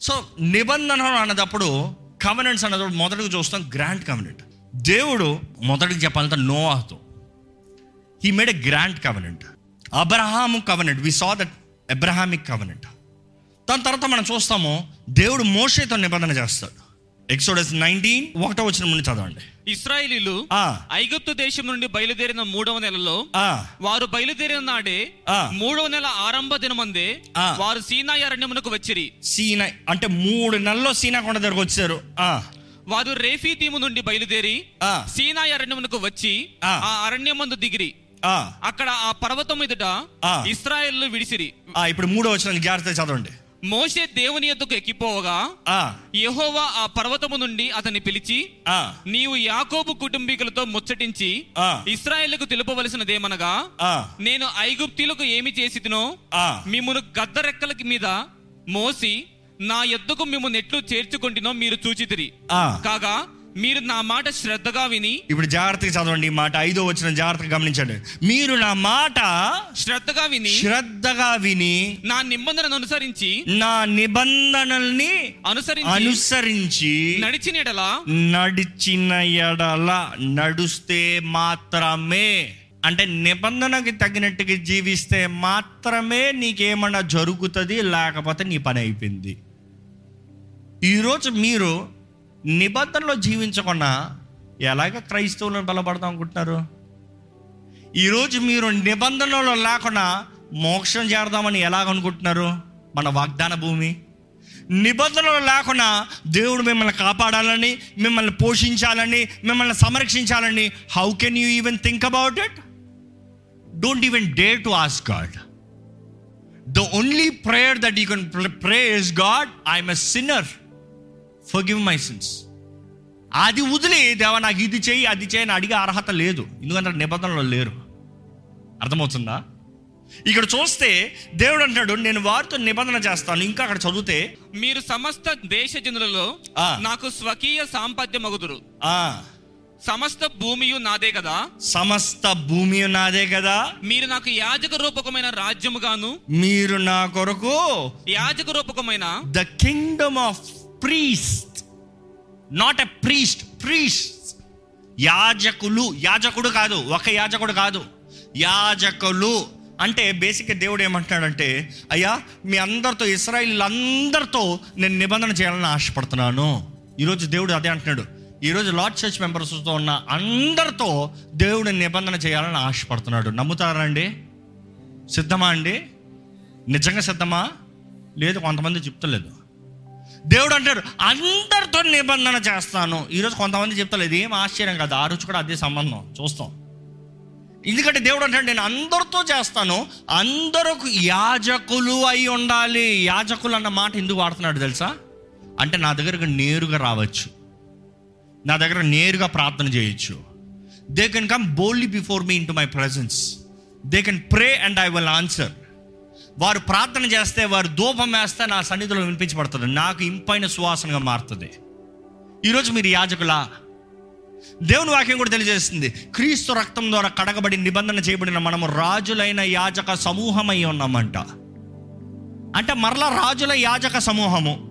So నిబంధన అన్నదప్పుడు covenants అన్నప్పుడు మొదటగా చూస్తాం గ్రాండ్ కవనెంట్ దేవుడు మొదటికి చెప్పాలంటే నోవాతో. He made a grand covenant Abraham covenant we saw that Abrahamic covenant దాని తర్వాత మనం చూస్తాము దేవుడు మోషేతో నిబంధన చేస్తాడు. ఎక్సోడస్ నైన్టీన్ ఒకటో వచ్చిన ముందు చదవండి ఇస్రాయేలీలు ఆ. ఐగుప్తు దేశం నుండి బయలుదేరిన మూడవ నెలలో ఆ, వారు బయలుదేరిన నాడే ఆ. మూడవ నెల ఆరంభ దినమందే ఆ. వారు సీనాయి అరణ్యమునకు వచ్చిరి సీనా అంటే మూడు నెలల్లో సీనా కొండ దగ్గరకు వచ్చారు ఆ, వారు రేఫీదీము నుండి బయలుదేరి ఆ, సీనాయి అరణ్యమునకు వచ్చి ఆ. ఆ అరణ్యమందు దిగిరి ఆ, అక్కడ ఆ పర్వతం ఎదుట ఆ. ఇస్రాయేల్ విడిసిరి ఆ, ఇప్పుడు మూడో వచ్చిన జాగ్రత్త చదవండి మోషే దేవుని యొద్దకు ఎక్కిపోవగా ఆ, యెహోవా ఆ పర్వతము నుండి అతన్ని పిలిచి ఆ, నీవు యాకోబు కుటుంబీకులతో ముచ్చటించి. ఇస్రాయేళ్ళకు తెలుపవలసినదేమనగా నేను ఐగుప్తీలకు ఏమి ఆ. మిమ్మును గద్దరెక్కలకి మీద మోసి నా ఎద్దుకు మిమ్ము నెట్లు చేర్చుకుంటునో మీరు చూచితిరి. కాగా మీరు నా మాట శ్రద్ధగా విని ఇప్పుడు జాగ్రత్తగా చదవండి ఈ మాట. ఐదో వచ్చిన జాగ్రత్తగా గమనించండి. మీరు నా మాట శ్రద్ధగా విని శ్రద్ధగా విని నా నిబంధనను అనుసరించి నా నిబంధనల్ని అనుసరించి అనుసరించి నడిచినెడలా నడిచిన ఎడల నడుస్తే మాత్రమే. అంటే నిబంధనకి తగినట్టుగా జీవిస్తే మాత్రమే నీకేమన్నా జరుగుతుంది లేకపోతే నీ పని అయిపోయింది. ఈరోజు మీరు నిబంధనలో జీవించకుండా ఎలాగ క్రైస్తవులను బలపడదాం అనుకుంటున్నారు? ఈరోజు మీరు నిబంధనలో లేకుండా మోక్షం చేరదామని ఎలాగనుకుంటున్నారు మన వాగ్దాన భూమి. నిబంధనలు లేకుండా దేవుడు మిమ్మల్ని కాపాడాలని మిమ్మల్ని పోషించాలని మిమ్మల్ని సంరక్షించాలని how can you even think about it don't even dare to ask God the only prayer that you can pray is God I'm a sinner forgive my sins అది వదిలి దేవా నాకు ఇది చేయి అది చేయని అడిగే అర్హత లేదు. ఎందుకంటే నిబంధనలు లేరు. అర్థమవుతుందా? ఇక్కడ చూస్తే దేవుడు అంటాడు నేను వారితో నిబంధన చేస్తాను. ఇంకా అక్కడ చదివితే మీరు సమస్త దేశ జనులలో. నాకు స్వకీయ సాంపత్యమగుదురు. ఆ. సమస్త భూమియు నాదే కదా. సమస్త భూమి నాదే కదా. మీరు నాకు యాజక రూపకమైన రాజ్యముగాను మీరు నా కొరకు యాజక రూపకమైన the kingdom of priest not a priest priest యాజకులు యాజకుడు కాదు ఒక యాజకుడు కాదు. యాజకులు అంటే బేసిక్గా దేవుడు ఏమంటున్నాడంటే అయ్యా మీ అందరితో ఇస్రాయిల్ అందరితో నేను నిబంధన చేయాలని ఆశపడుతున్నాను. ఈరోజు దేవుడు అదే అంటున్నాడు. ఈరోజు లార్డ్ చర్చ్ మెంబర్స్తో ఉన్న అందరితో దేవుడు నిబంధన చేయాలని ఆశపడుతున్నాడు. నమ్ముతారా అండి? సిద్ధమా అండి? నిజంగా సిద్ధమా? లేదు కొంతమంది చెప్తలేదు. దేవుడు అంటాడు అందరితో నిబంధన చేస్తాను. ఈరోజు కొంతమంది చెప్తలేదు ఏం ఆశ్చర్యం కాదు ఆ రోజు కూడా అదే సంబంధం. చూస్తాం. ఎందుకంటే దేవుడు అంటాడు నేను అందరితో చేస్తాను అందరూ యాజకులు అయి ఉండాలి. యాజకులు అన్న మాట ఎందుకు వాడుతున్నాడు తెలుసా? అంటే నా దగ్గరకు నేరుగా రావచ్చు. నా దగ్గర నేరుగా ప్రార్థన చేయొచ్చు. They can come boldly before me into my presence they can pray and I will answer వారు ప్రార్థన చేస్తే వారు ధూపం వేస్తే నా సన్నిధిలో వినిపించబడుతుంది. నాకు ఇంపైన సువాసనగా మారుతుంది. ఈరోజు మీరు యాజకులా? దేవుని వాక్యం కూడా తెలియజేస్తుంది. క్రీస్తు రక్తం ద్వారా కడగబడి నిబంధన చేయబడిన మనము రాజులైన యాజక సమూహమై ఉన్నామంట. అంటే మరలా రాజుల యాజక సమూహము.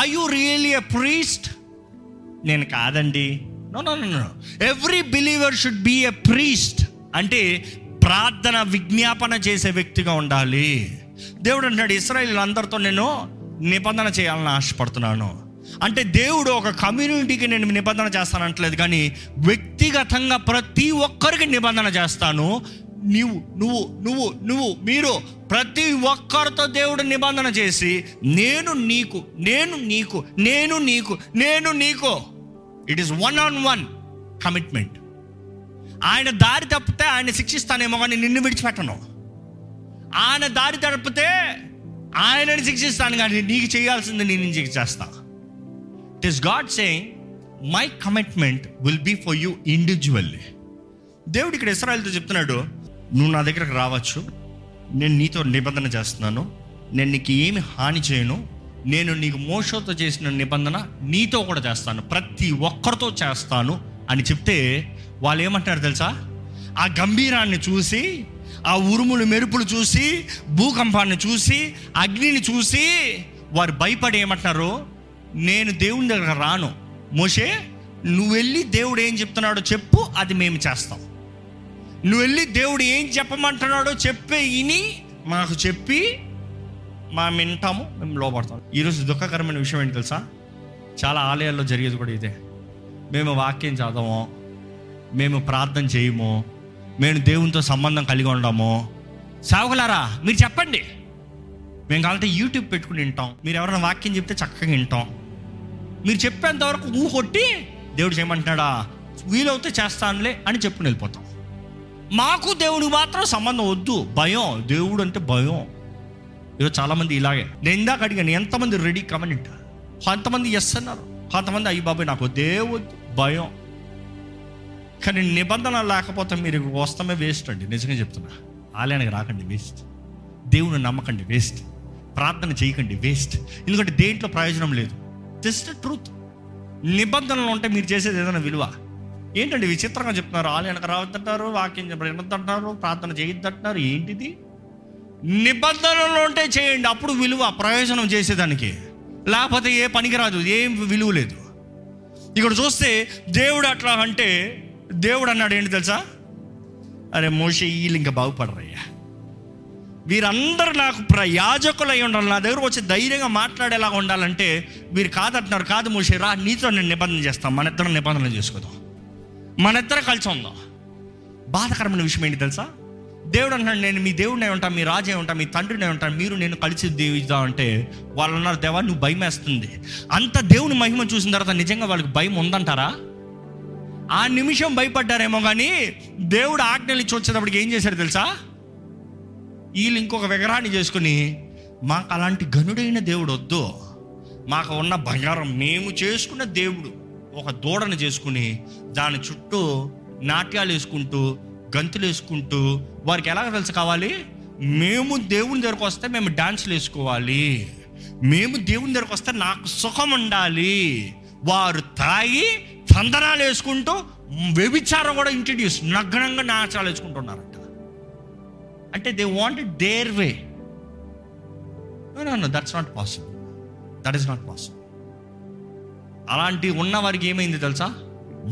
I you really a priest నేను కాదండి. No no no every believer should be a priest అంటే ప్రార్థన విజ్ఞాపన చేసే వ్యక్తిగా ఉండాలి. దేవుడు అంటున్నాడు ఇస్రాయిల్ అందరితో నేను నిబంధన చేయాలని ఆశపడుతున్నాను. అంటే దేవుడు ఒక కమ్యూనిటీకి నేను నిబంధన చేస్తానంటలేదు కానీ వ్యక్తిగతంగా ప్రతి ఒక్కరికి నిబంధన చేస్తాను. నీవు నువ్వు నువ్వు నువ్వు మీరు ప్రతి ఒక్కరితో దేవుడు నిబంధన చేసి నేను నీకు నేను నీకు నేను నీకు నేను నీకు. It is one on one commitment ఆయన దారి తప్పితే ఆయన శిక్షిస్తానేమో కానీ నిన్ను విడిచిపెట్టను. ఆయన దారి తప్పితే ఆయనని శిక్షిస్తాను కానీ నీకు చేయాల్సింది నేను నీకు చేస్తా it is God saying my commitment will be for you individually దేవుడు ఇక్కడ ఇస్రాయల్తో చెప్తున్నాడు నువ్వు నా దగ్గరకు రావచ్చు. నేను నీతో నిబంధన చేస్తున్నాను. నేను నీకు ఏమి హాని చేయను. నేను నీకు మోసతో చేసిన నిబంధన నీతో కూడా చేస్తాను. ప్రతి ఒక్కరితో చేస్తాను. అని చెప్తే వాళ్ళు ఏమంటారు తెలుసా? ఆ గంభీరాన్ని చూసి ఆ ఉరుములు మెరుపులు చూసి భూకంపాన్ని చూసి అగ్నిని చూసి వారు భయపడి ఏమంటున్నారు? నేను దేవుని దగ్గర రాను. మోషే నువ్వు వెళ్ళి దేవుడు ఏం చెప్తున్నాడో చెప్పు అది మేము చేస్తాం. నువ్వు వెళ్ళి దేవుడు ఏం చెప్పమంటున్నాడో చెప్పే ఇని మాకు చెప్పి మా వింటాము మేము లోపడతాం ఈరోజు దుఃఖకరమైన విషయం ఏంటి తెలుసా? చాలా ఆలయాల్లో జరిగేది కూడా ఇదే. మేము వాక్యం చదవము మేము ప్రార్థన చేయము. మేము దేవునితో సంబంధం కలిగి ఉండము. సేవకులారా మీరు చెప్పండి. మేము కావాలంటే యూట్యూబ్ పెట్టుకుని వింటాం. మీరు ఎవరైనా వాక్యం చెప్తే చక్కగా వింటాం. మీరు చెప్పేంత వరకు ఊ కొట్టి దేవుడు చేయమంటున్నాడా? వీలవుతే చేస్తానులే అని చెప్పుకుని వెళ్ళిపోతాం. మాకు దేవుడికి మాత్రం సంబంధం వద్దు. భయం. దేవుడు అంటే భయం. ఈరోజు చాలామంది ఇలాగే. నేను ఇందాక అడిగాను ఎంతమంది రెడీ కమనింట కొంతమంది ఎస్ అన్నారు. కొంతమంది అయ్యి బాబాయ్ నాకు దేవుడు భయం. కానీ నిబంధన లేకపోతే మీరు వస్తామే వేస్ట్ అండి. నిజంగా చెప్తున్నా. ఆలయానికి రాకండి వేస్ట్ దేవుని నమ్మకండి వేస్ట్ ప్రార్థన చేయకండి వేస్ట్ ఎందుకంటే దేంట్లో ప్రయోజనం లేదు. జస్ట్ ట్రూత్ నిబంధనలు ఉంటే మీరు చేసేది ఏదైనా విలువ. ఏంటండి విచిత్రంగా చెప్తున్నారు? ఆలయానికి రావద్దంటారు వాక్యం వినొద్దంటారు ప్రార్థన చేయొద్దంటున్నారు ఏంటిది? నిబంధనలు ఉంటే చేయండి అప్పుడు విలువ ప్రయోజనం చేసేదానికి. లేకపోతే ఏ పనికిరాదు ఏం విలువ లేదు. ఇక్కడ చూస్తే దేవుడు అట్లా అంటే దేవుడు అన్నాడు ఏంటి తెలుసా? అరే మోషే వీళ్ళు ఇంకా బాగుపడరయ్యా. వీరందరూ నాకు ప్రయాజకులు అయి ఉండాలి. నా దగ్గర వచ్చి ధైర్యంగా మాట్లాడేలా ఉండాలంటే వీరు కాదంటున్నారు. కాదు మోషే రా నీతో నేను నిబంధన చేస్తాం మన ఇద్దరం నిబంధనలు చేసుకుందాం. మన ఇద్దరం కలిసి ఉందాం. బాధకరమైన విషయం ఏంటి తెలుసా? దేవుడు అంటున్నాడు నేను మీ దేవుడినే ఉంటాను మీ రాజే ఉంటాను మీ తండ్రినే ఉంటాను మీరు నేను కలిసి దేవిద్దాం అంటే వాళ్ళు అన్నారు దేవా నువ్వు భయం వేస్తుంది అంత దేవుని మహిమ చూసిన తర్వాత నిజంగా వాళ్ళకి భయం ఉందంటారా? ఆ నిమిషం భయపడ్డారేమో కానీ దేవుడు ఆజ్ఞలు ఇచ్చి వచ్చేటప్పటికి ఏం చేశారు తెలుసా? వీళ్ళు ఇంకొక విగ్రహాన్ని చేసుకుని మాకు అలాంటి గనుడైన దేవుడు వద్దు. మాకు ఉన్న బంగారం మేము చేసుకున్న దేవుడు. ఒక దూడను చేసుకుని దాని చుట్టూ నాట్యాలు వేసుకుంటూ గంతులు వేసుకుంటూ వారికి ఎలా తెలుసు కావాలి? మేము దేవుని దగ్గరకు వస్తే మేము డాన్సులు వేసుకోవాలి. మేము దేవుని దగ్గరకు వస్తే నాకు సుఖం ఉండాలి. వారు తాగి సందనాలు వేసుకుంటూ వ్యభిచారం కూడా ఇంట్రడ్యూస్ నగ్నంగా నాచాలు వేసుకుంటున్నారంట. అంటే they wanted their way no that's not possible that is not possible అలాంటి ఉన్న వారికి ఏమైంది తెలుసా?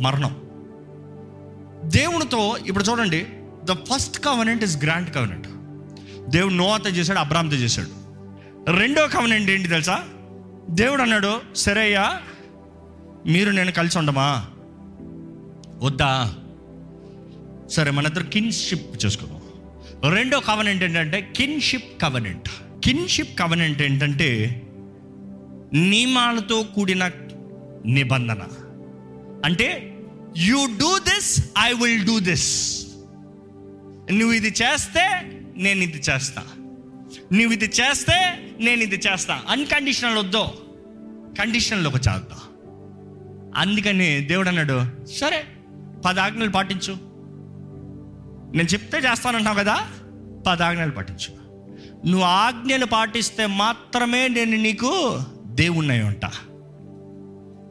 మరణం. దేవునితో ఇప్పుడు చూడండి the first covenant is grand covenant దేవుడు నోవాతో చేశాడు అబ్రామ్తో చేశాడు. రెండో కవనెంట్ ఏంటి తెలుసా? దేవుడు అన్నాడు సరే మీరు నేను కలిసి ఉండమా? వద్దా? సరే మన ఇద్దరు కిన్షిప్ చేసుకుందాం. రెండో కవనెంట్ ఏంటంటే కిన్షిప్ కవనెంట్ కిన్షిప్ కవనెంట్ ఏంటంటే నియమాలతో కూడిన నిబంధన. అంటే you do this I will do this నువ్వు ఇది చేస్తే నేను ఇది చేస్తా. నువ్వు ఇది చేస్తే నేను ఇది చేస్తా. అన్కండిషనల్ వద్దు. కండిషన్లోకి చేద్దాం. అందుకని దేవుడు అన్నాడు సరే పది ఆజ్ఞలు పాటించు. నేను చెప్తే చేస్తానంటావు కదా పది ఆజ్ఞలు పాటించు. నువ్వు ఆజ్ఞలు పాటిస్తే మాత్రమే నేను నీకు దేవుణ్ణి ఉంటా.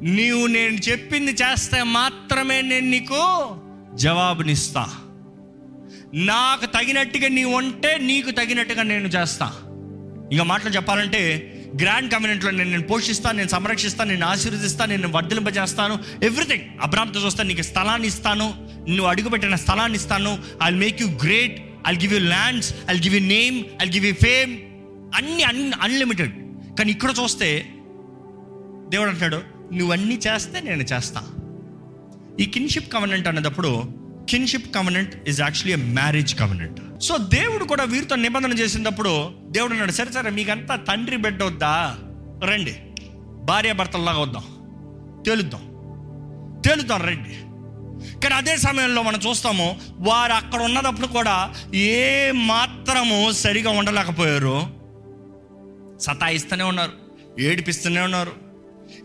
నీవు నేను చెప్పింది చేస్తే మాత్రమే నేను నీకు జవాబునిస్తా. నాకు తగినట్టుగా నీవు ఉంటే నీకు తగినట్టుగా నేను చేస్తా. ఇంకా మాటలు చెప్పాలంటే గ్రాండ్ కమ్యూనిటీలో నేను నేను పోషిస్తాను నేను సంరక్షిస్తాను నేను ఆశీర్వదిస్తాను నేను వర్ధలింపజేస్తాను. ఎవ్రీథింగ్ అబ్రామ్తో చూస్తాను నీకు స్థలాన్ని ఇస్తాను. నువ్వు అడుగుపెట్టిన స్థలాన్ని ఇస్తాను. I make you great I give you lands I give you name I give you fame అన్ని అన్ అన్లిమిటెడ్ కానీ ఇక్కడ చూస్తే దేవుడు అంటాడు నువ్వన్నీ చేస్తే నేను చేస్తా. ఈ kinship covenant అన్నదప్పుడు kinship covenant is actually a marriage covenant so దేవుడు కూడా వీరితో నిబంధన చేసినప్పుడు దేవుడు అన్నాడు సరే సరే మీకంతా తండ్రి బిడ్డ వద్దా? రండి. భార్యాభర్తల్లాగా వద్దాం. తేలుద్దాం. తేలుద్దాం రండి. కానీ అదే సమయంలో మనం చూస్తాము వారు అక్కడ ఉన్నప్పుడు కూడా ఏ మాత్రము సరిగా ఉండలేకపోయారు. సతాయిస్తూనే ఉన్నారు ఏడిపిస్తూనే ఉన్నారు.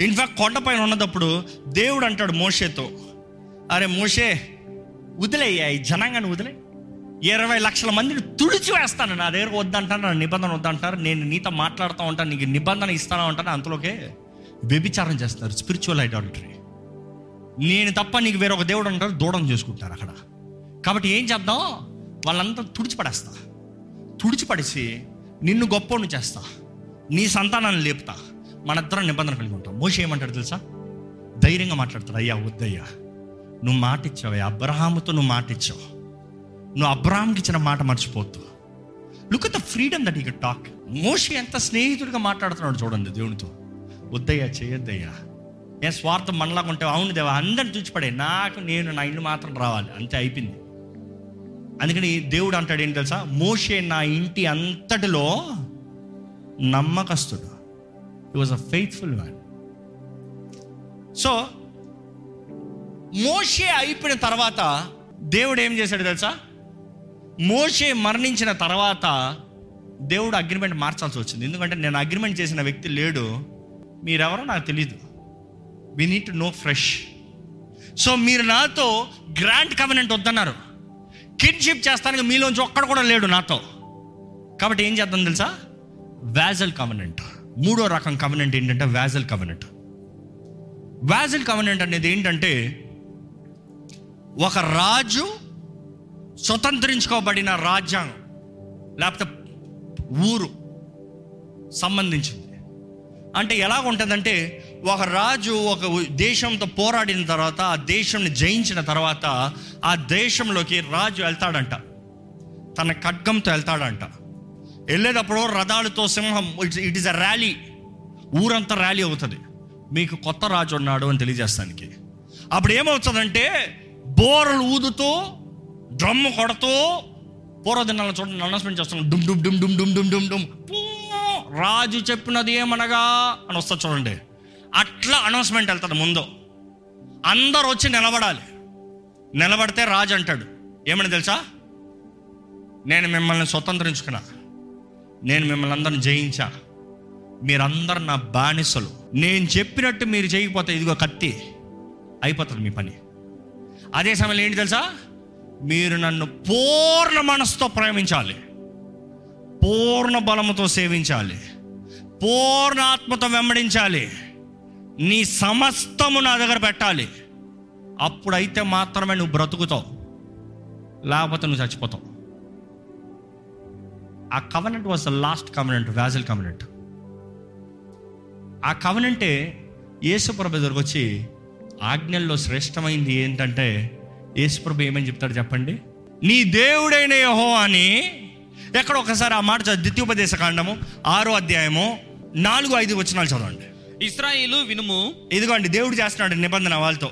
ఇన్ఫాక్ట్ కొండపైన ఉన్నదప్పుడు దేవుడు అంటాడు మోషేతో అరే మోషే వదిలేయ్యా ఈ జనాంగాన్ని వదిలే. ఇరవై లక్షల మందిని తుడిచి వేస్తాను నా దగ్గర వద్దంటారు నా నిబంధన వద్దంటారు. నేను నీతో మాట్లాడుతూ ఉంటాను నీకు నిబంధన ఇస్తాను ఉంటాను? అంతలోకే వ్యభిచారం చేస్తారు స్పిరిచువల్ ఐడాలిటరీ నేను తప్ప నీకు వేరొక దేవుడు అంటారు దూడం చేసుకుంటారు అక్కడ. కాబట్టి ఏం చేద్దాం? వాళ్ళంతా తుడిచిపడేస్తా. తుడిచిపడేసి నిన్ను గొప్పను చేస్తా. నీ సంతానాన్ని లేపుతా. మనద్దరం నిబంధన కలిగి ఉంటాం. మోషి ఏమంటాడు తెలుసా? ధైర్యంగా మాట్లాడతాడు. అయ్యా వద్దయ్యా. నువ్వు మాట ఇచ్చావు అబ్రహాముతో నువ్వు మాట ఇచ్చావు. నువ్వు అబ్రహాంకి ఇచ్చిన మాట మర్చిపోతు look at the freedom that he talk మోషి ఎంత స్నేహితుడిగా మాట్లాడుతున్నాడు చూడండి దేవునితో. వద్దయ్యా చేయొద్దయ్యా. ఏ స్వార్థం మనలాగా ఉంటే అవును దేవా అందరిని చూచిపడే నాకు నేను నా ఇల్లు మాత్రం రావాలి. అంతే అయిపోయింది. అందుకని దేవుడు అంటాడు ఏంటి తెలుసా? మోషే నా ఇంటి అంతటిలో నమ్మకస్తుడు. He was a faithful man so మోషే అయిపోయిన తర్వాత దేవుడు ఏం చేశాడు తెలుసా? మోషే మరణించిన తర్వాత దేవుడు అగ్రిమెంట్ మార్చాల్సి వచ్చింది. ఎందుకంటే నేను అగ్రిమెంట్ చేసిన వ్యక్తి లేడు. మీరెవరో నాకు తెలియదు we need to know fresh so మీరు నాతో గ్రాండ్ కవెనెంట్ వద్దన్నారు. కిడ్షిప్ చేస్తానికి మీలోంచి ఒక్కడ కూడా లేడు నాతో. కాబట్టి ఏం చేద్దాం తెలుసా? వ్యాజల్ కవెనెంట్ మూడో రకం కవెనెంట్ ఏంటంటే వ్యాజల్ కవెనెంట్ వ్యాజల్ కవెనెంట్ అనేది ఏంటంటే ఒక రాజు స్వతంత్రించుకోబడిన రాజ్యాంగం లేకపోతే ఊరు సంబంధించింది. అంటే ఎలా ఉంటుందంటే ఒక రాజు ఒక దేశంతో పోరాడిన తర్వాత ఆ దేశంని జయించిన తర్వాత ఆ దేశంలోకి రాజు వెళ్తాడంట. తన ఖడ్గంతో వెళ్తాడంట. వెళ్ళేటప్పుడు రథాలతో సింహం ఇట్ ఈస్ అ ర్యాలీ. ఊరంతా ర్యాలీ అవుతుంది. మీకు కొత్త రాజు ఉన్నాడు అని తెలియజేస్తానికి. అప్పుడు ఏమవుతుందంటే బోరలు ఊదుతూ డ్రమ్ము కొడుతూ పూర్వదినాలను చూడండి అనౌన్స్మెంట్ చేస్తున్నాం డుమ్ డుమ్ డుమ్ డుమ్ డుమ్ డుమ్ డుమ్ డుమ్. పూ, రాజు చెప్పినది ఏమనగా? అని వస్తా చూడండి. అట్లా అనౌన్స్మెంట్ వెళ్తుంది ముందు. అందరు వచ్చి నిలబడాలి. నిలబడితే రాజు అంటాడు ఏమని తెలుసా? నేను మిమ్మల్ని స్వతంత్రించుకున్నా. నేను మిమ్మల్ని అందరిని జయించా. మీరందరు నా బానిసలు. నేను చెప్పినట్టు మీరు చేయకపోతే ఇదిగో కత్తి అయిపోతుంది మీ పని. అదే సమయంలో ఏంటి తెలుసా? మీరు నన్ను పూర్ణ మనసుతో ప్రేమించాలి. పూర్ణ బలముతో సేవించాలి. పూర్ణ ఆత్మతో వెంబడించాలి. నీ సమస్తము నా దగ్గర పెట్టాలి. అప్పుడైతే మాత్రమే నువ్వు బ్రతుకుతావు. లేకపోతే నువ్వు చచ్చిపోతావు. ఆ covenant was the last covenant vassal covenant ఆ కవనెంటే యేసుప్రభ దగ్గరకు వచ్చి ఆజ్ఞల్లో శ్రేష్టమైంది ఏంటంటే యేసుప్రభు ఏమని చెప్తాడు చెప్పండి? నీ దేవుడైన యహో అని ఎక్కడ ఒకసారి ఆ మాట ద్వితీయోపదేశ కాండము ఆరో అధ్యాయము నాలుగు ఐదు వచనాలు చదవండి. ఇస్రాయేలు వినుము. ఇదిగోండి దేవుడు చేస్తున్నాడు నిబంధన వాళ్ళతో.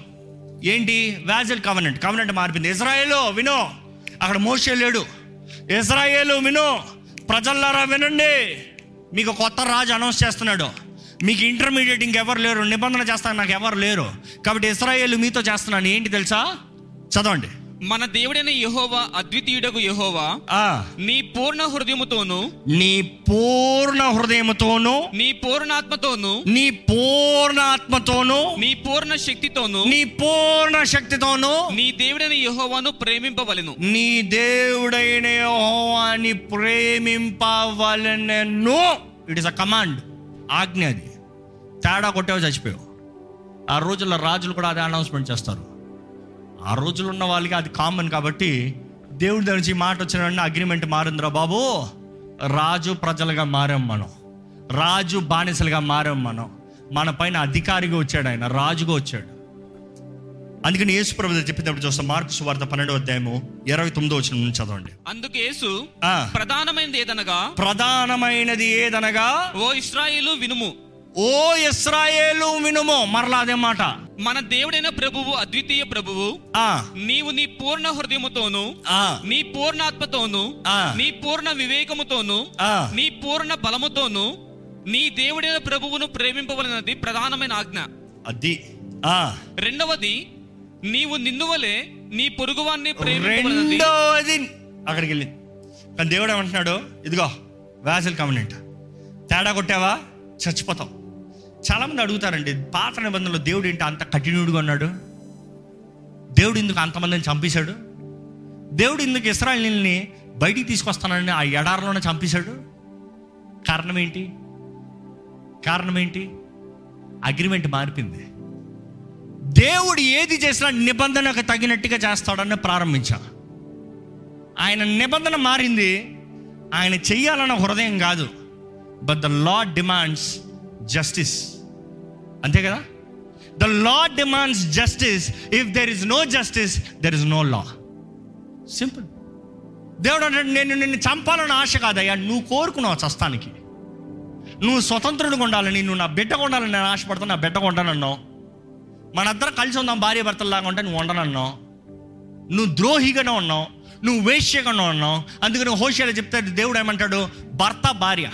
ఏంటి? వ్యాజల్ కవనెంట్ కవనెంట్ మారిపోయింది. ఇజ్రాయేలు విను. అక్కడ మోసే లేడు. ఇజ్రాయేలు విను. ప్రజల్లారా వినండి. మీకు కొత్త రాజు అనౌన్స్ చేస్తున్నాడు. మీకు ఇంటర్మీడియట్ ఇంకెవరు లేరు. నిబంధన చేస్తాను నాకు ఎవరు లేరు. కాబట్టి ఇజ్రాయేలు మీతో చేస్తున్నాను. ఏంటి తెలుసా? చదవండి. మన దేవుడైన యెహోవా అద్వితీయుడగు యెహోవా ఆ, నీ పూర్ణ హృదయముతోను నీ పూర్ణ హృదయముతోను నీ పూర్ణాత్మతోను నీ పూర్ణ ఆత్మతోను నీ పూర్ణ శక్తితోను నీ పూర్ణ శక్తితోను నీ దేవుడైన యెహోవాను ప్రేమింపవలెను. నీ దేవుడైన యెహోవాని ప్రేమింపవలనను ఇట్ ఇస్ అ కమాండ్ ఆజ్ఞ అది. తేడా కొట్టేవో చచ్చిపోయావు. ఆ రోజుల్లో రాజులు కూడా అదే అనౌన్స్మెంట్ చేస్తారు. ఆ రోజులు ఉన్న వాళ్ళకి అది కామన్ కాబట్టి దేవుడి దగ్గర నుంచి మాట వచ్చిన వెంటనే అగ్రిమెంట్ మారిందిరా బాబు. రాజు ప్రజలుగా మారాం మనం. రాజు బానిసలుగా మారాం మనం. మన పైన అధికారిగా వచ్చాడు ఆయన. రాజుగా వచ్చాడు. అందుకని యేసు ప్రభు చెప్పేటప్పుడు చూస్తాం. మార్కు సువార్త పన్నెండో అధ్యాయము ఇరవై తొమ్మిదో వచ్చిన నుంచి చదవండి. అందుకు యేసు ప్రధానమైనది ఏదనగా? ప్రధానమైనది ఏదనగా? ఓ ఇస్రాయేలు వినుము. ఓ ఇస్రాయేలు వినుము. మరలా అదే మాట. మన దేవుడైన ప్రభువు అద్వితీయ ప్రభువు ఆ, నీవు నీ పూర్ణ హృదయముతోను ఆ, నీ పూర్ణాత్మతోను ఆ. నీ పూర్ణ వివేకముతోను ఆ. నీ పూర్ణ బలముతోను నీ దేవుడైన ప్రభువును ప్రేమింపవలనది ప్రధానమైన ఆజ్ఞ. అది. ఆ. రెండవది నీవు నిన్నువలే నీ పొరుగువాన్ని రెండోది అక్కడికి వెళ్ళింది కానీ దేవుడు ఏమంటున్నాడు? ఇదిగో వ్యాసల్ కమ్యూనిట్ తేడా కొట్టావా? చచ్చిపోతావు. చాలామంది అడుగుతారండి పాత నిబంధనలో దేవుడు ఏంటి అంత కఠినుడుగా ఉన్నాడు? దేవుడు ఎందుకు అంతమందిని చంపేశాడు? దేవుడు ఎందుకు ఇస్రాయల్ని బయటికి తీసుకొస్తానని ఆ ఎడారిలోనే చంపేశాడు? కారణం ఏంటి? కారణం ఏంటి? అగ్రిమెంట్ మారిపోయింది. దేవుడు ఏది చేసినా నిబంధనకు తగినట్టుగా చేస్తాడని ప్రారంభించా. ఆయన నిబంధన మారింది ఆయన చెయ్యాలన్న హృదయం కాదు. But the law demands justice అంతే కదా? The law demands justice if there is no justice there is no law simple దేవుడు అంటే నేను నిన్ను చంపాలని ఆశ కాదయ్యా నువ్వు కోరుకున్నావు చస్తానికి. నువ్వు స్వతంత్రుడిగా ఉండాలని నువ్వు నా బిడ్డ ఉండాలని నేను ఆశపడుతున్నా నా బిడ్డ ఉంటానన్నావు మనందరం కలిసి ఉందాం భార్య భర్తలాగా ఉంటే నువ్వు ఉండనన్నావు నువ్వు ద్రోహిగానే ఉన్నావు నువ్వు వేశ్యగానే ఉన్నావు. అందుకని హోషియాలో చెప్తాడు దేవుడు ఏమంటాడు? భర్త భార్య.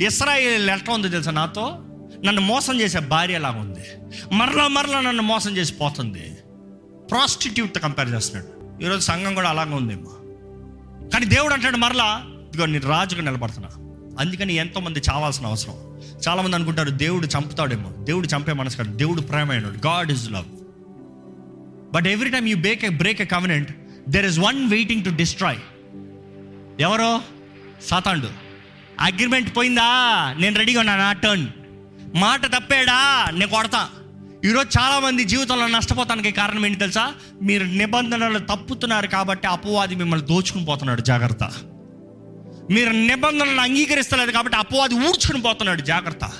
ఇస్రాయేల్ ఎట్లా ఉంది తెలుసా నాతో? నన్ను మోసం చేసే భార్య లాగా ఉంది. మరలా మరలా నన్ను మోసం చేసి పోతుంది. ప్రాస్టిట్యూట్ కంపేర్ చేస్తున్నాడు. ఈరోజు సంఘం కూడా అలాగే ఉందేమో. కానీ దేవుడు అంటాడు మరలా ఇదిగో నేను రాజుగా నిలబడుతున్నా. అందుకని ఎంతోమంది చావాల్సిన అవసరం. చాలామంది అనుకుంటారు దేవుడు చంపుతాడేమో. దేవుడు చంపే మనసు కాదు. దేవుడు ప్రేమ God is love but every time you bake a break a covenant there is one waiting to destroy ఎవరో? సాతాండు అగ్రిమెంట్ పోయిందా? నేను రెడీగా ఉన్నా నా టర్న్ మాట తప్పాడా? నేను కొడతా. ఈరోజు చాలామంది జీవితంలో నష్టపోతానికి కారణం ఏంటి తెలుసా? మీరు నిబంధనలు తప్పుతున్నారు కాబట్టి అపవాది మిమ్మల్ని దోచుకుని పోతున్నాడు. జాగ్రత్త. మీరు నిబంధనలను అంగీకరిస్తలేదు కాబట్టి అపవాది ఊడ్చుకుని పోతున్నాడు. జాగ్రత్త.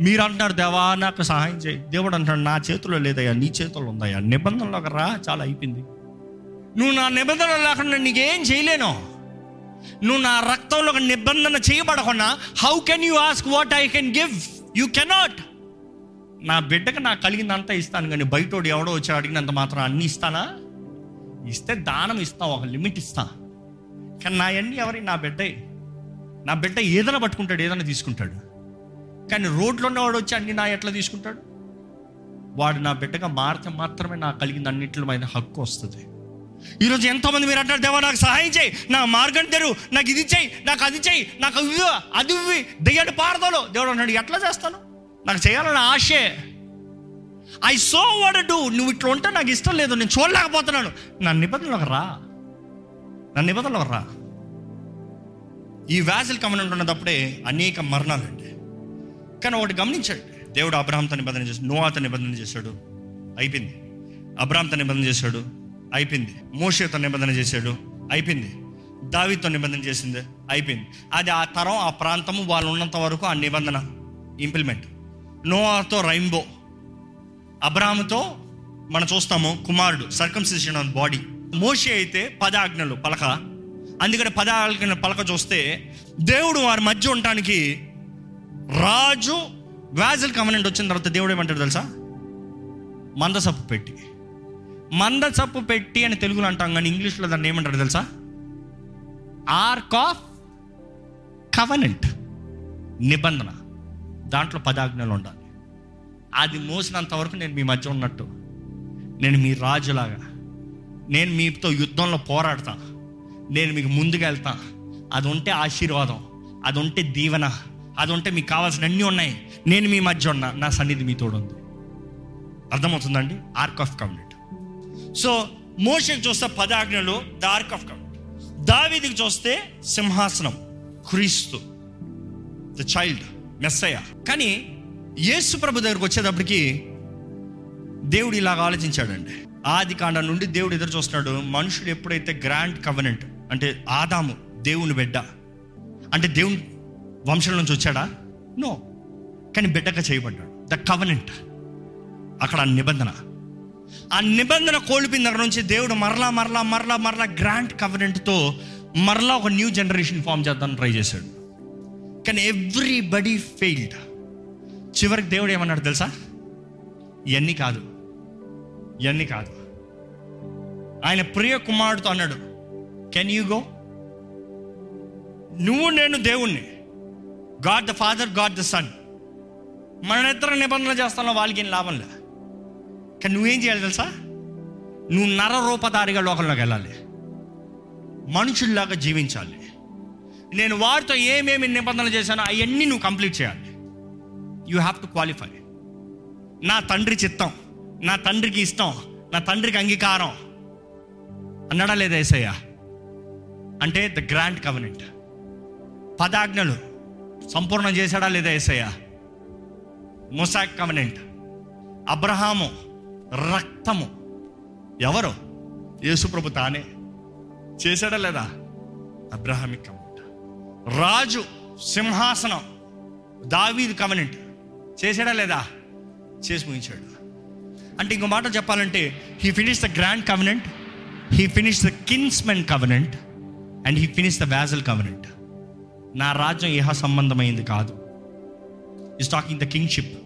మీరు అంటున్నారు దేవా నాకు సహాయం చేయి. దేవుడు అంటున్నాడు నా చేతిలో లేదయ్యా నీ చేతుల్లో ఉందయ్యా. నిబంధనలోకి రా చాలా అయిపోయింది. నువ్వు నా నిబంధన లేకుండా నీకేం చేయలేను? నువ్వు నా రక్తంలో ఒక నిబంధన చేయబడకుండా how can you ask what I can give you cannot నా బిడ్డకు నాకు కలిగిందంతా ఇస్తాను కానీ బయటోడు ఎవడో వచ్చి అడిగినంత మాత్రం అన్ని ఇస్తానా? ఇస్తే దానం ఇస్తాం ఒక లిమిట్ ఇస్తా. కానీ నా అన్ని ఎవరి? నా బిడ్డే. నా బిడ్డ ఏదైనా పట్టుకుంటాడు ఏదైనా తీసుకుంటాడు. కానీ రోడ్లో ఉన్నవాడు వచ్చి అన్ని నా ఎట్లా తీసుకుంటాడు? వాడు నా బిడ్డగా మారితే మాత్రమే నాకు కలిగింది అన్నింటిలో మీద హక్కు వస్తుంది. ఈరోజు ఎంతోమంది మీరు అంటారు దేవా నాకు సహాయం చేయి. నా మార్గం తెరు నాకు ఇది చేయి. నాకు అది చేయి. నాకు ఇవ్వు. అది ఇవ్వి. దెయ్యాడు పారదోలు. దేవుడు అన్నాడు ఎట్లా చేస్తాను? నాకు చేయాలని ఆశే. I so what do. నువ్వు ఇట్లా ఉంటే నాకు ఇష్టం లేదు. నేను చూడలేకపోతున్నాను. నా నిబంధనలకు రా. నా నిబంధనలకు రా. ఈ వ్యాసులు కమనంట్ ఉన్నప్పుడే అనేక మరణాలండి. కానీ ఒకటి గమనించాడు. దేవుడు అబ్రాహంతో నిబంధన చేశాడు నోవాతో నిబంధన చేశాడు అయిపోయింది. అబ్రామ్తో నిబంధన చేశాడు అయిపోయింది. మోషేతో నిబంధన చేశాడు అయిపోయింది. దావితో నిబంధన చేసింది అయిపోయింది. అది ఆ తరం ఆ ప్రాంతము వాళ్ళు ఉన్నంత వరకు ఆ నిబంధన ఇంప్లిమెంట్. నోవాతో రైంబో. అబ్రాహంతో మనం చూస్తాము కుమారుడు సర్కంసిషన్ ఆన్ బాడీ మోషే అయితే పదాజ్ఞలు పలక. అందుకని పదాజ్ఞ పలక చూస్తే దేవుడు వారి మధ్య ఉండటానికి రాజు వ్యాజల్ కమనెంట్ వచ్చిన తర్వాత దేవుడు ఏమంటాడు తెలుసా? మందసప్పు పెట్టి. మందసప్పు పెట్టి అని తెలుగులో అంటాం కానీ ఇంగ్లీష్లో దాన్ని ఏమంటారు తెలుసా? Ark of covenant. నిబంధన. దాంట్లో పదాజ్ఞలు ఉండాలి. అది మోసినంత వరకు నేను మీ మధ్య ఉన్నట్టు. నేను మీ రాజులాగా. నేను మీతో యుద్ధంలో పోరాడతాను నేను మీకు ముందుకు వెళ్తా. అది ఉంటే ఆశీర్వాదం అది ఉంటే దీవెన అది ఉంటే మీకు కావాల్సిన అన్నీ ఉన్నాయి. నేను మీ మధ్య ఉన్నా నా సన్నిధి మీ తోడుంది. అర్థమవుతుందండి? ఆర్క్ ఆఫ్ కమ్యూనిట్ సో మోషన్ చూస్తే పదాజ్ఞలు ద ఆర్క్ ఆఫ్ కమ్యూనిట్ దావీదికి చూస్తే సింహాసనం క్రీస్తు ద చైల్డ్ మెస్సయ్య. కానీ యేసు ప్రభు దగ్గరకు వచ్చేటప్పటికి దేవుడు ఇలాగ ఆలోచించాడండి. ఆది కాండ నుండి దేవుడు ఎదురు చూస్తున్నాడు మనుషుడు ఎప్పుడైతే గ్రాండ్ కవనెంట్ అంటే ఆదాము దేవుని బిడ్డ. అంటే దేవుని వంశం నుంచి వచ్చాడా? నో. కానీ బిడ్డగా చేయబడ్డాడు. The covenant. అక్కడ నిబంధన. ఆ నిబంధన కోల్పోయిన దగ్గర నుంచి దేవుడు మరలా మరలా మరలా మరలా గ్రాండ్ కవనెంట్తో మరలా ఒక న్యూ జనరేషన్ ఫామ్ చేద్దాం ట్రై చేశాడు. కానీ ఎవ్రీబడి ఫెయిల్డ్. చివరికి దేవుడు ఏమన్నాడు తెలుసా? ఇవన్నీ కాదు. ఇవన్నీ కాదు. ఆయన ప్రియ కుమారుడితో అన్నాడు కెన్ యూ గో నువ్వు నేను దేవుణ్ణి. God the father God the son మన ఇద్దరు నిబంధనలు చేస్తానో వాళ్ళకి ఏం లాభంలే కానీ నువ్వేం చేయాలి తెలుసా? నువ్వు నర రూపధారిగా లోకంలోకి వెళ్ళాలి. మనుషుల్లాగా జీవించాలి. నేను వారితో ఏమేమి నిబంధనలు చేశానో అవన్నీ నువ్వు కంప్లీట్ చేయాలి. యూ హ్యావ్ టు క్వాలిఫై నా తండ్రి చిత్తం నా తండ్రికి ఇష్టం నా తండ్రికి అంగీకారం. అన్నడా లేదా ఏసయ్యా? అంటే ద గ్రాండ్ కవనెంట్ పదాజ్ఞలు సంపూర్ణం చేశాడా లేదా ఏసయ్య? ముసాక్ కవనెంట్ అబ్రహాము రక్తము. ఎవరు? యేసుప్రభు తానే. చేశాడా లేదా? అబ్రహామిక్ కవనెంట్ రాజు సింహాసనం. దావీద్ కవనెంట్ చేశాడా లేదా? చేసి ముగించాడు. అంటే ఇంకో మాట చెప్పాలంటే he finish the grand covenant he finish the kinsmen covenant and he finish the vassal covenant నా రాజ్యం ఏహ సంబంధమైంది కాదు. Is talking the kingship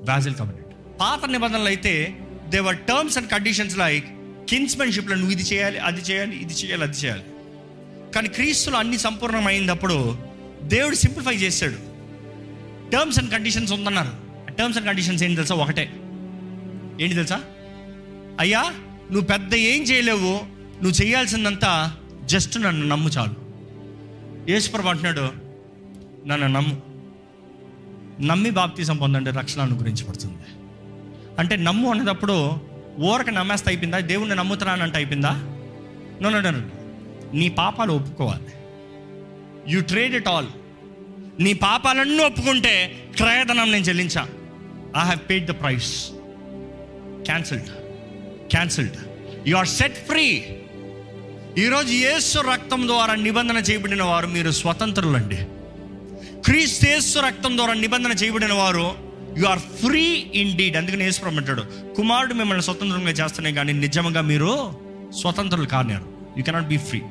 vassal covenant పాత నిబంధనలు అయితే దేవర్ టర్మ్స్ అండ్ కండిషన్స్ లైక్ కిన్స్మెన్షిప్లో నువ్వు ఇది చేయాలి అది చేయాలి ఇది చేయాలి అది చేయాలి. కానీ క్రీస్తులు అన్ని సంపూర్ణమైనప్పుడు దేవుడు సింప్లిఫై చేశాడు. టర్మ్స్ అండ్ కండిషన్స్ ఉందన్నారు. టర్మ్స్ అండ్ కండిషన్స్ ఏంటి తెలుసా? ఒకటే. ఏంటి తెలుసా? అయ్యా నువ్వు పెద్ద ఏం చేయలేవు నువ్వు చేయాల్సిందంతా జస్ట్ నన్ను నమ్ము చాలు. యేసుప్రభు అంటున్నాడు నన్ను నమ్ము. నమ్మి బాప్తీసం పొందండి రక్షణ అనుగ్రహించబడుతుంది. అంటే నమ్ము అనేటప్పుడు ఊరక నమ్మేస్తే అయిపోయిందా? దేవుణ్ణి నమ్ముతున్నానంటే అయిపోయిందా? నో నో నీ పాపాలు ఒప్పుకోవాలి. యు ట్రేడ్ ఇట్ ఆల్ నీ పాపాలన్నీ ఒప్పుకుంటే క్రయధనం నేను చెల్లించా. I have paid the price cancelled cancelled you are set free ఈరోజు యేసు రక్తం ద్వారా నిబంధన చేయబడిన వారు మీరు స్వతంత్రులండి. క్రీస్తు యేసు రక్తం ద్వారా నిబంధన చేయబడిన వారు you are free indeed అందుకని యేసుప్రభు అంటాడు కుమారుడు మిమ్మల్ని స్వతంత్రంగా చేస్తున్నాయి కానీ నిజంగా మీరు స్వతంత్రులు కానియారు యూ కెనాట్ బీ ఫ్రీ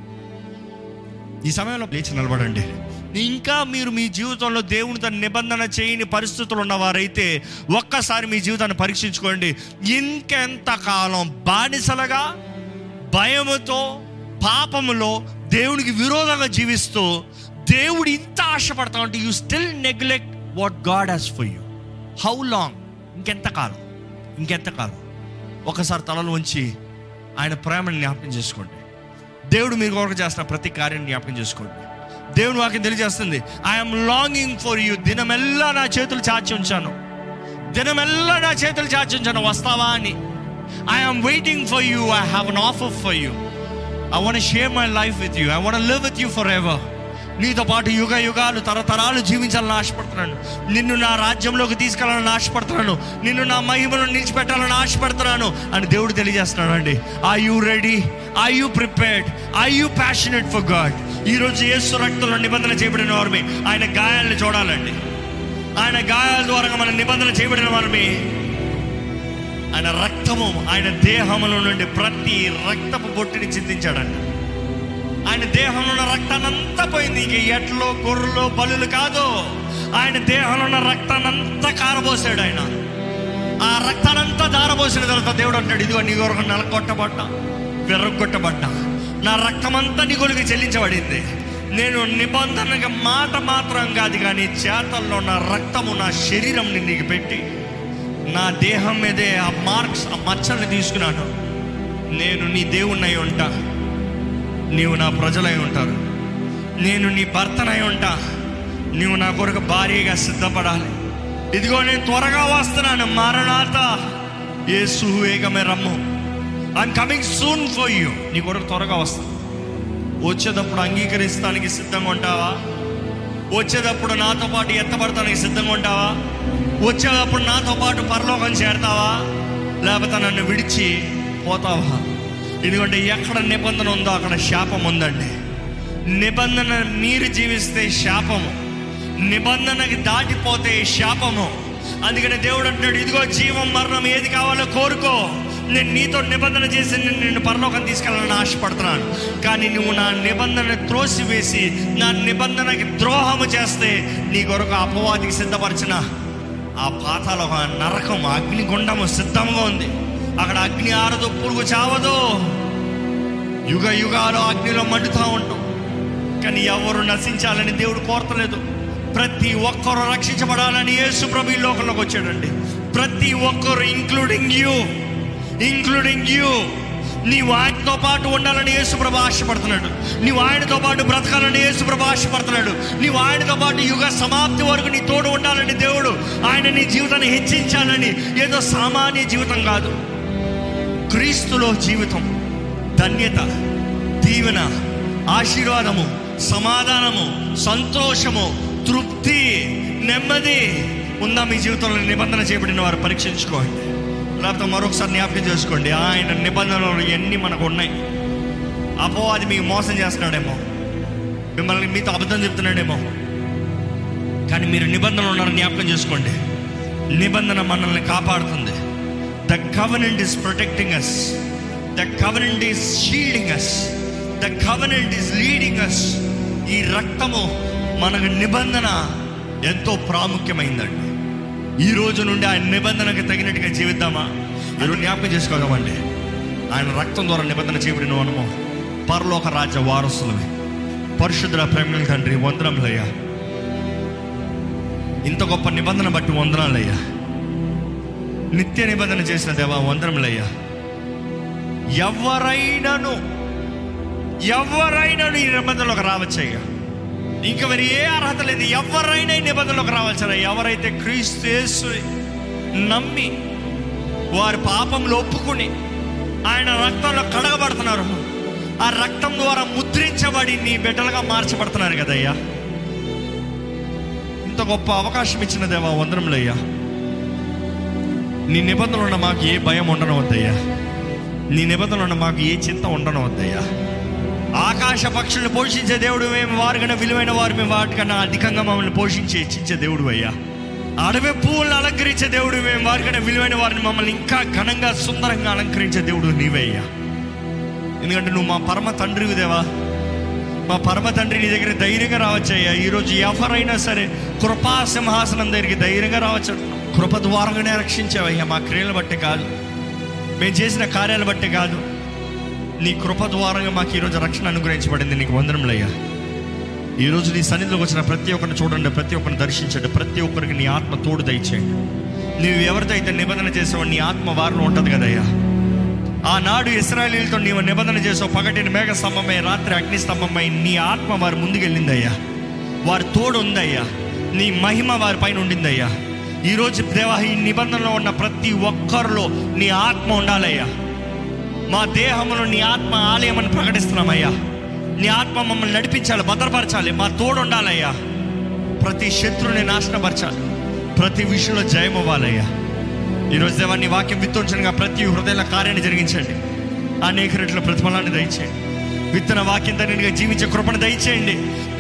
ఈ సమయంలో లేచి నిలబడండి. ఇంకా మీరు మీ జీవితంలో దేవునితో నిబంధన చేయని పరిస్థితులు ఉన్నవారైతే ఒక్కసారి మీ జీవితాన్ని పరీక్షించుకోండి. ఇంకెంతకాలం బానిసలుగా భయముతో పాపములో దేవునికి విరోధంగా జీవిస్తూ దేవుడు ఇంత ఆశపడతా ఉంటే you still neglect what God has for you how long ఇంకెంతకాలం ఇంకెంతకాలం ఒకసారి తలలు ఉంచి ఆయన ప్రేమను జ్ఞాపకం చేసుకోండి. దేవుడు మీరు కొరకు చేస్తున్న ప్రతి కార్యం జ్ఞాపకం చేసుకోండి. దేవుని వాక్యం తెలియజేస్తుంది ఐఎమ్ లాంగింగ్ ఫర్ యూ దినమెల్లా నా చేతులు చాచి ఉంచాను. దినమెల్లా నా చేతులు చాచి ఉంచాను. వస్తావా అని. I'm waiting for you I have an offer for you I want share my life with you I want live with you forever నీతో పాటు యుగ యుగాలు తరతరాలు జీవించాలని ఆశపడుతున్నాను. నిన్ను నా రాజ్యంలోకి తీసుకెళ్ళాలని ఆశపడుతున్నాను. నిన్ను నా మహిమను నిలిచిపెట్టాలని ఆశపడుతున్నాను అని దేవుడు తెలియజేస్తున్నాడు అండి I you ready I you prepared I you passionate for God ఈరోజు యేసు రక్తంలో నిబంధన చేయబడిన వారిమే ఆయన గాయాలను చూడాలండి. ఆయన గాయాల ద్వారా మన నిబంధన చేయబడిన వారిని ఆయన రక్తము ఆయన దేహంలో నుండి ప్రతి రక్తపు బొట్టిని చిందించాడంట. ఆయన దేహంలో ఉన్న రక్తానంతా పోయింది. ఇంక ఎట్లో గొర్రెలో బలులు కాదు. ఆయన దేహంలో ఉన్న రక్తానంతా కారబోసాడు ఆయన. ఆ రక్తానంతా దారబోసిన తర్వాత దేవుడు అంటాడు ఇదిగో నీ కొరకు నెలకొట్టబడ్డా వెర్రగొట్టబడ్డా నా రక్తమంతా నీ కొరకు చెల్లించబడింది. నేను నిబంధనగా మాట మాత్రం కాదు కానీ చేతల్లో నా రక్తము నా శరీరం నీకు పెట్టి నా దేహం మీదే ఆ మార్క్స్ ఆ మచ్చల్ని తీసుకున్నాను నేను నీ దేవుణ్ణై ఉంటా. నీవు నా ప్రజలై ఉంటారు నేను నీ భర్తనై ఉంటా. నీవు నా కొరకు భారీగా సిద్ధపడాలి. ఇదిగో నేను త్వరగా వస్తున్నాను మరణాత. ఏ సుహువేగమే రమ్ము. I'm coming soon for you నీ కొరకు త్వరగా వస్తాను వచ్చేటప్పుడు అంగీకరిస్తానికి సిద్ధంగా ఉంటావా? వచ్చేటప్పుడు నాతో పాటు ఎత్తపడతానికి సిద్ధంగా ఉంటావా? వచ్చేటప్పుడు నాతో పాటు పరలోకం చేరతావా? లేకపోతే నన్ను విడిచి పోతావా? ఎందుకంటే ఎక్కడ నిబంధన ఉందో అక్కడ శాపం ఉందండి. నిబంధన మీరు జీవిస్తే శాపము. నిబంధనకి దాటిపోతే శాపము. అందుకని దేవుడు అంటాడు ఇదిగో జీవం మరణం ఏది కావాలో కోరుకో. నేను నీతో నిబంధన చేసి నేను నిన్ను పరలోకం తీసుకెళ్ళాలని ఆశపడుతున్నాను. కానీ నువ్వు నా నిబంధన త్రోసివేసి నా నిబంధనకి ద్రోహము చేస్తే నీ కొరకు అపవాదికి సిద్ధపరిచిన ఆ పాతాల ఒక నరకం అగ్నిగుండము సిద్ధంగా ఉంది. అక్కడ అగ్ని ఆరదు పురుగు చావదు. యుగ యుగాలు అగ్నిలో మండుతూ ఉంటాం. కానీ ఎవరు నశించాలని దేవుడు కోరతలేదు. ప్రతి ఒక్కరు రక్షించబడాలని యేసు ప్రభు ఈ లోకంలోకి వచ్చాడండి. ప్రతి ఒక్కరు ఇంక్లూడింగ్ యూ ఇంక్లూడింగ్ యూ నీవు ఆయనతో పాటు ఉండాలని యేసుప్రభు ఆశపడుతున్నాడు. నీవు ఆయనతో పాటు బ్రతకాలని యేసుప్రభు ఆశపడుతున్నాడు. నీవు ఆయనతో పాటు యుగ సమాప్తి వరకు నీ తోడు ఉండాలని దేవుడు ఆయన నీ జీవితాన్ని హెచ్చించాలని ఏదో సామాన్య జీవితం కాదు. క్రీస్తులో జీవితం ధన్యత దీవెన ఆశీర్వాదము సమాధానము సంతోషము తృప్తి నెమ్మది. ఉందా మీ జీవితంలో నిబంధన చేయబడిన వారు పరీక్షించుకోండి. లేకపోతే మరొకసారి జ్ఞాపకం చేసుకోండి. ఆయన నిబంధనలు ఎన్ని మనకు ఉన్నాయి. అపవాది మీకు మోసం చేస్తున్నాడేమో. మిమ్మల్ని మీతో అబద్ధం చెప్తున్నాడేమో. కానీ మీరు నిబంధనలు ఉన్నారని జ్ఞాపకం చేసుకోండి. నిబంధన మనల్ని కాపాడుతుంది. The government is protecting us the government is shielding us the government is leading us ఈ రక్తము మనకు నిబంధన ఎంతో ప్రాముఖ్యమైందండి. ఈ రోజు నుండి ఆయన నిబంధనకు తగినట్టుగా జీవిద్దామా? మీరు జ్ఞాపకం చేసుకోదామండి ఆయన రక్తం ద్వారా నిబంధన చేయబడిన మనము పరలోక రాజ్య వారసులమే. పరిశుద్ధుల ప్రేమ తండ్రి వందనములయ్యా. ఇంత గొప్ప నిబంధన బట్టి వందనాలయ్యా. నిత్య నిబంధన చేసిన దేవా వందనములయ్యా. ఎవరైనాను ఎవరైనాను ఈ నిబంధనలోకి రావచ్చయ్యా. ఇంకా మరి ఏ అర్హత లేదు. ఎవరైనా నిబంధనలోకి రావాల్సిన ఎవరైతే క్రీస్తు నమ్మి వారి పాపంలో ఒప్పుకుని ఆయన రక్తంలో కడగబడుతున్నారు. ఆ రక్తం ద్వారా ముద్రించబడి నీ బిడ్డలుగా మార్చబడుతున్నారు కదయ్యా. ఇంత గొప్ప అవకాశం ఇచ్చిన దేవా అయ్యా. నీ నిబంధనలు ఉన్న మాకు ఏ భయం ఉండనవద్దయ్యా. నీ నిబంధనలు ఉన్న మాకు ఏ చింత ఉండనవద్దయ్యా. ఆకాశ పక్షులను పోషించే దేవుడు మేము వారికన్నా విలువైన వారు మేము వాటికన్నా అధికంగా మమ్మల్ని పోషించి హెచ్చించే దేవుడు అయ్యా. అడవి పువ్వులను అలంకరించే దేవుడు మేము వారికన్నా విలువైన వారిని మమ్మల్ని ఇంకా ఘనంగా సుందరంగా అలంకరించే దేవుడు నీవయ్యా ఎందుకంటే నువ్వు మా పరమ తండ్రివి దేవా. మా పరమ తండ్రి నీ దగ్గర ధైర్యంగా రావచ్చయ్యా ఈరోజు ఎవరైనా సరే కృపా సింహాసనం దగ్గరికి ధైర్యంగా రావచ్చు. కృప ద్వారంగానే రక్షించావయ్యా మా క్రియలు బట్టి కాదు. మేము చేసిన కార్యాలు బట్టి కాదు. నీ కృప ద్వారంగా మాకు ఈరోజు రక్షణ అనుగ్రహించబడింది. నీకు వందనములయ్యా ఈరోజు నీ సన్నిధిలోకి వచ్చిన ప్రతి ఒక్కరిని చూడండి ప్రతి ఒక్కరిని దర్శించండి ప్రతి ఒక్కరికి నీ ఆత్మ తోడు దయచేయండి. నీవు ఎవరితో అయితే నిబంధన చేసావో నీ ఆత్మ వారిలో ఉంటుంది కదయ్యా. ఆనాడు ఇస్రాయలీలతో నీవు నిబంధన చేసావు పగటిని మేఘ స్తంభమై రాత్రి అగ్ని స్తంభమై నీ ఆత్మ వారి ముందుకెళ్ళిందయ్యా. వారి తోడు ఉందయ్యా. నీ మహిమ వారి పైన ఉండిందయ్యా. ఈరోజు దేవా ఈ నిబంధనలో ఉన్న ప్రతి ఒక్కరిలో నీ ఆత్మ ఉండాలయ్యా. మా దేహంలో నీ ఆత్మ ఆలయమని ప్రకటిస్తున్నామయ్యా. నీ ఆత్మ మమ్మల్ని నడిపించాలి భద్రపరచాలి మా తోడు ఉండాలయ్యా ప్రతి శత్రువుని నాశనపరచాలి ప్రతి విషయంలో జయమవ్వాలయ్యా ఈరోజు దేవాన్ని వాక్యం విత్తోంచనగా ప్రతి హృదయాల కార్యాన్ని జరిగించండి. అనేక రెట్ల ప్రతిఫలాన్ని దయచేయండి. విత్తన వాక్యం తగినట్టుగా జీవించే కృపను దయచేయండి.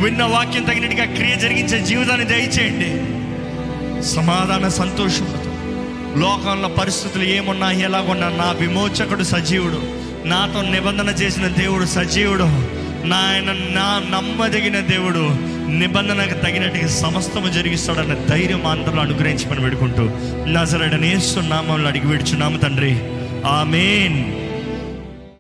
విన్న వాక్యం తగినట్టుగా క్రియ జరిగించే జీవితాన్ని దయచేయండి. సమాధాన సంతోషంతో లోకంలో పరిస్థితులు ఏమున్నా ఎలాగున్నా నా విమోచకుడు సజీవుడు. నాతో నిబంధన చేసిన దేవుడు సజీవుడు. నాయన నా నమ్మదగిన దేవుడు. నిబంధనకు తగినట్టుగా సమస్తము జరిగిస్తాడన్న ధైర్యం అందరూ అనుగ్రహించమని పెడుకుంటూ నజరడనేస్తున్నామని అడిగి విడుచున్నాము తండ్రి. ఆమెన్.